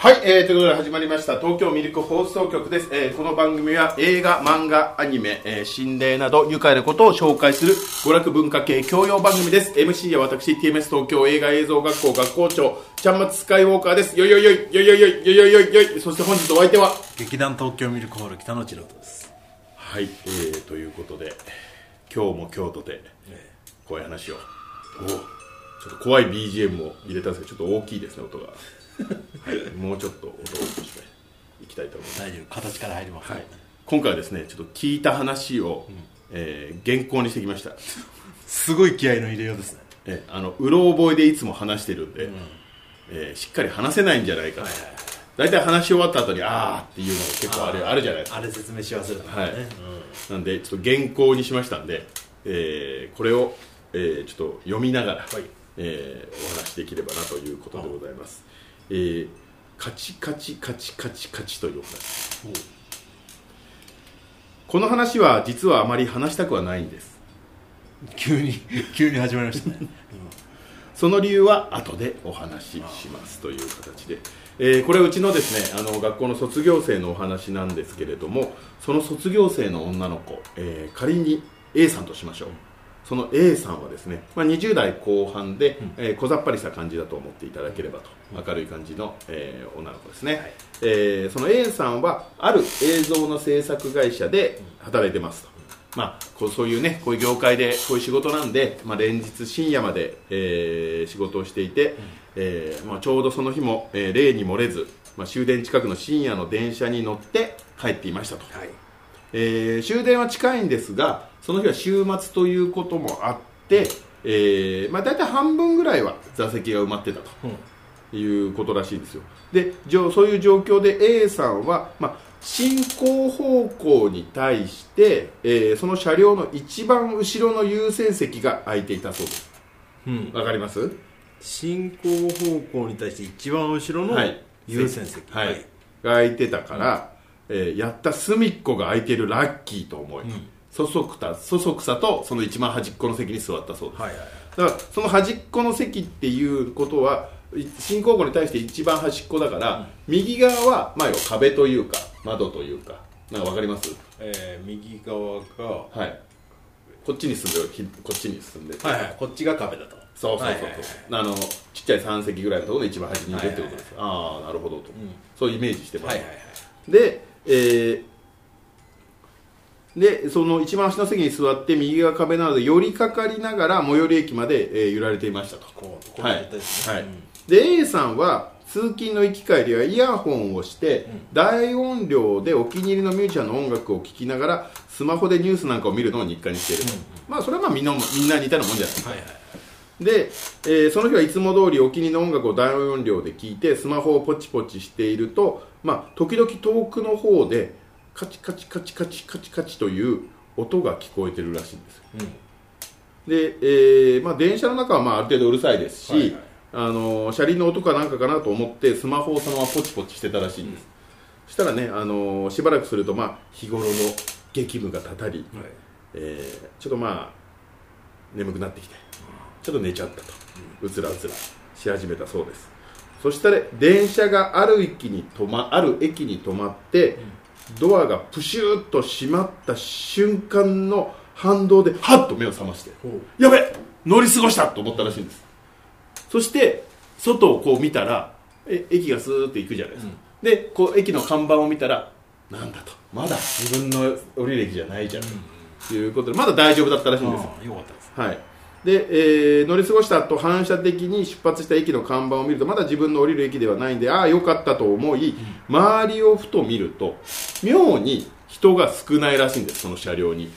はい、えー、ということで始まりました東京ミルク放送局です、えーこの番組は映画漫画アニメ、えー心霊など愉快なことを紹介する娯楽文化系教養番組です。MC は私 TMS 東京映画映像学校学校長ちゃんまつスカイウォーカーです。よいよいよいよいよいよいよいよいよいよいそして本日お相手は劇団東京ミルクホール北野千郎ですはい、えー、ということで今日も京都で怖い話をおちょっと怖い BGM を入れたんですけどちょっと大きいですね音がは いもうちょっと音を落としていきたいと思います。大丈夫。形から入ります、はい、今回はですねちょっと聞いた話を、えー原稿にしてきました、すごい気合の入れようですね。えーあのうろ覚えでいつも話してるんで、えーしっかり話せないんじゃないかと、大体話し終わった後にあーっていうのが結構あれあるじゃないですか。あれ説明し忘れたはい。なんでちょっと原稿にしましたんで、えーこれを、えーちょっと読みながら、はい。えーお話しできればなということでございます、えーカチカチカチカチカチというお話この話は実はあまり話したくはないんです。急に 急に始まりましたね。その理由は後でお話ししますという形で、えーこれはうちのですねあの学校の卒業生のお話なんですけれどもその卒業生の女の子、えー仮に A さんとしましょうその A さんはですね、まあ、20代後半で、えー小ざっぱりした感じだと思っていただければと明るい感じの、えー女の子ですね、えーその A さんはある映像の制作会社で働いてますと、まあ、こうそういうねこういう業界でこういう仕事なんで、まあ、連日深夜まで、えー仕事をしていて、えーまあ、ちょうどその日も、えー例に漏れず、まあ、終電近くの深夜の電車に乗って帰っていましたと、はいえー終電は近いんですがその日は週末ということもあって、えーまあ、大体半分ぐらいは座席が埋まってたということらしいんですよ。でじょそういう状況で A さんは、まあ、進行方向に対して、えーその車両の一番後ろの優先席が空いていたそうです。うん。わかります？進行方向に対して一番後ろのはい。優先席。はい、が空いてたから、えーやった隅っこが空いてるラッキーと思い、そそくたそそくさとその一番端っこの席に座ったそうです、はいはいだからその端っこの席っていうことはい進行後に対して一番端っこだから、右側は、まあ、壁というか窓というかなんかわかります？えー、右側がははい。こっちに進んでこっちに進んで。ていはいこっちが壁だと。そうそうそうそう、はいはいはいあのちっちゃい3席ぐらいのところの一番端にいるってことです、ああなるほどと、そういうイメージしてます、はいはいはい。で、えーでその一番下の席に座って右側壁などで寄りかかりながら最寄り駅まで、えー揺られていましたと。こうこうはいですね。はい。うんで A さんは通勤の行き帰りはイヤホンをして、大音量でお気に入りのミュージシャンの音楽を聴きながらスマホでニュースなんかを見るのを日課にしている、まあそれはまあみんなみんな似たようなもんじゃないですか。はいはいで、えーその日はいつも通りお気に入りの音楽を大音量で聴いてスマホをポチポチしていると、まあ、時々遠くの方でカチカチカチカチカチカチという音が聞こえてるらしいんですよ。で、えーまあ、電車の中はまあある程度うるさいですし、はいはい。あのー車輪の音かなんかかなと思ってスマホをそのままポチポチしてたらしいんです、そしたらね、あのーしばらくすると、まあ、日頃の激務がたたり、はい。えーちょっとまあ眠くなってきてちょっと寝ちゃったと。うつらうつらし始めたそうです。そしたら電車がある駅に止まある駅に止まって、ドアがプシューッと閉まった瞬間の反動でハッと目を覚ましてほやべ乗り過ごしたと思ったらしいんです。そして外をこう見たらえ駅がスーッと行くじゃないですか、でこう駅の看板を見たらなんだと。まだ自分の降りる駅じゃないじゃん、ということでまだ大丈夫だったらしいんですよかったです。はいで、えー乗り過ごした後反射的に出発した駅の看板を見るとまだ自分の降りる駅ではないんでああよかったと思い、周りをふと見ると妙に人が少ないらしいんですその車両に。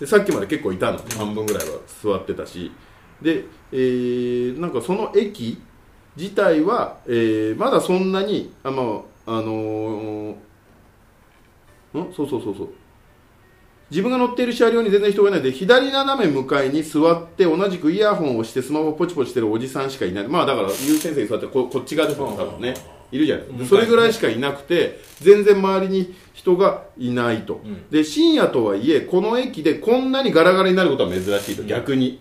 でさっきまで結構いたの。半分ぐらいは座ってたし。で、えーなんかその駅自体は、えーまだそんなにあまああのーん？そうそうそうそう自分が乗っている車両に全然人がいないで左斜め向かいに座って同じくイヤホンをしてスマホをポチポチしてるおじさんしかいない。まあだから優先席に座ってここっち側ですよ多分ねいるじゃない。ですかでそれぐらいしかいなくて全然周りに人がいないと、で深夜とはいえこの駅でこんなにガラガラになることは珍しいと。逆に。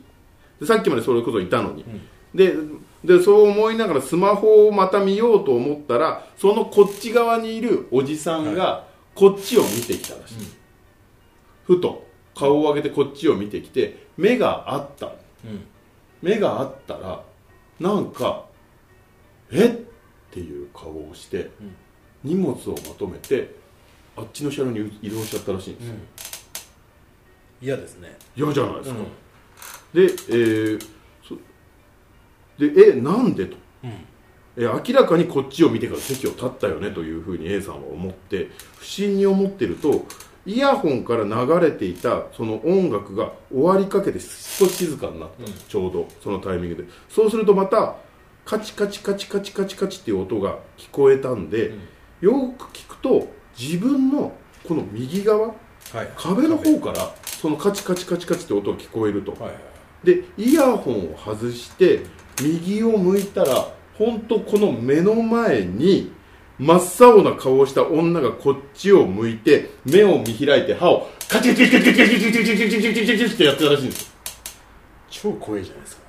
でさっきまでそれこそいたのに、ででそう思いながらスマホをまた見ようと思ったらそのこっち側にいるおじさんがこっちを見てきたらしい、ふと顔を上げてこっちを見てきて目があった。うん。目があったらなんかえっ？ていう顔をして、荷物をまとめてあっちの車両に移動しちゃったらしいんですよ、嫌ですね。嫌じゃないですか、うん。で,、えーそでえなんで？と。うん。え明らかにこっちを見てから席を立ったよねというふうに A さんは思って不審に思ってるとイヤホンから流れていたその音楽が終わりかけて少し静かになった、うん。ちょうどそのタイミングで。そうするとまたカチカチカチカチカチカチっていう音が聞こえたんで、よく聞くと自分のこの右側はい。壁の方からそのカチカチカチカチって音が聞こえると、はいはい。でイヤホンを外して右を向いたら本当この目の前に真っ青な顔をした女がこっちを向いて目を見開いて歯をカチカチカチカチカチカチカチカチカチカチってやってたらしいんです超怖いじゃないですか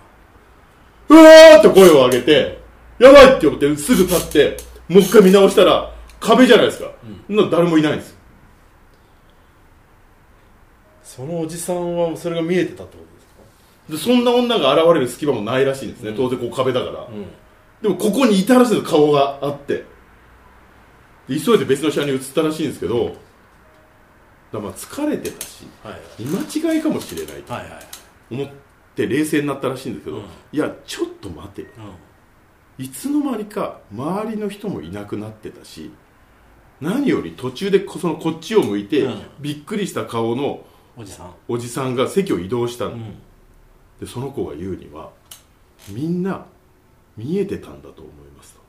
うわーって声を上げてやばいって思ってすぐ立ってもう一回見直したら壁じゃないですか、そんな誰もいないんですそのおじさんはそれが見えてたってことですかでそんな女が現れる隙間もないらしいんですね、当然こう壁だから、うんでもここにいたらしいです顔があって急いで別の車両に移ったらしいんですけどだまあ疲れてたしはい見間違いかもしれないとはいはい。思って冷静になったらしいんですけど、うん。いやちょっと待て。よいつの間にか周りの人もいなくなってたし何より途中でこそのこっちを向いて、うん。びっくりした顔のおじさん。おじさんが席を移動したの、うん。でその子が言うにはみんな見えてたんだと思いますと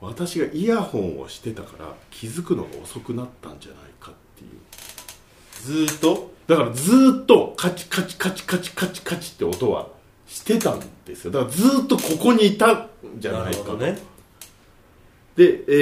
私がイヤホンをしてたから気づくのが遅くなったんじゃないかっていう。ずーっと？だからずーっとカチカチカチカチカチカチって音はしてたんですよ。だからずーっとここにいたんじゃないかと、ね。で、え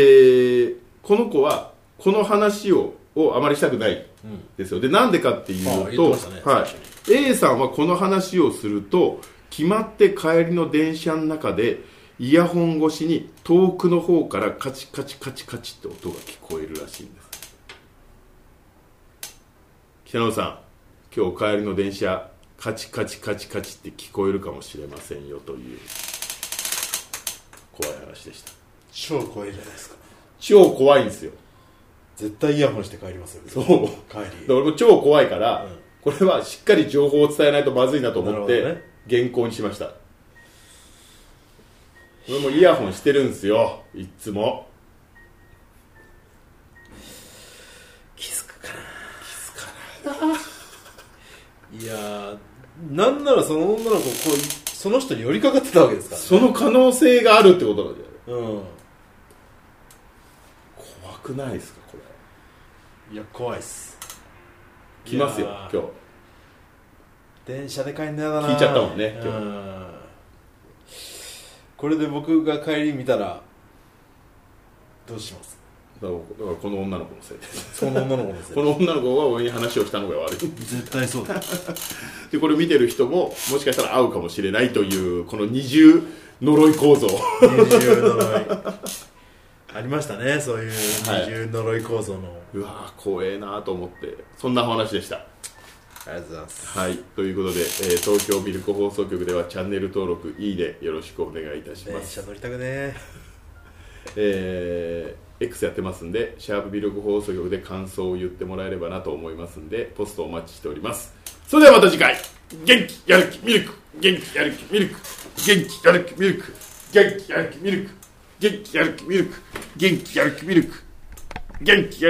ーこの子はこの話ををあまりしたくないうんですよ。でなんでかっていうと、ねはい。最、A さんはこの話をすると決まって帰りの電車の中でイヤホン越しに遠くの方からカチカチカチカチって音が聞こえるらしいんです。北野さん今日帰りの電車カチカチカチカチって聞こえるかもしれませんよという怖い話でした。超怖いじゃないですか。超怖いんですよ。絶対イヤホンして帰りますよ。そう。帰り。で俺も超怖いから、うん。これはしっかり情報を伝えないとまずいなと思って、ね。原稿にしました俺もイヤホンしてるんですよ。いっつも。気づくかな。い。やーなんならその女の子こうその人に寄りかかってたわけですからね。その可能性があるってことなんだようん。怖くないですかこれ？いや怖いっす。来ますよいやー。今日。電車で帰んのやだな聞いちゃったもんね今日。うんこれで僕が帰り見たらどうします？だからこの女の子のせいで。すその女の子です。この女の子が俺に話をしたのが悪い。絶対そうだ。でこれ見てる人ももしかしたら会うかもしれないというこの二重呪い構造。二重呪い。ありましたねそういうはい二重呪い構造の、うわー怖えなと思って。そんなお話でしたありがとうございます。はい、ということで、えー東京ミルク放送局ではチャンネル登録いいねよろしくお願いいたします、電車乗りたくね。えー X やってますんでシャープミルク放送局で感想を言ってもらえればなと思いますんでポストお待ちしております。それではまた次回。元気やる気ミルク。元気やる気ミルク。元気やる気ミルク。元気やる気ミルク。元気やる気ミルク。元気やる気ミルク。元気やる気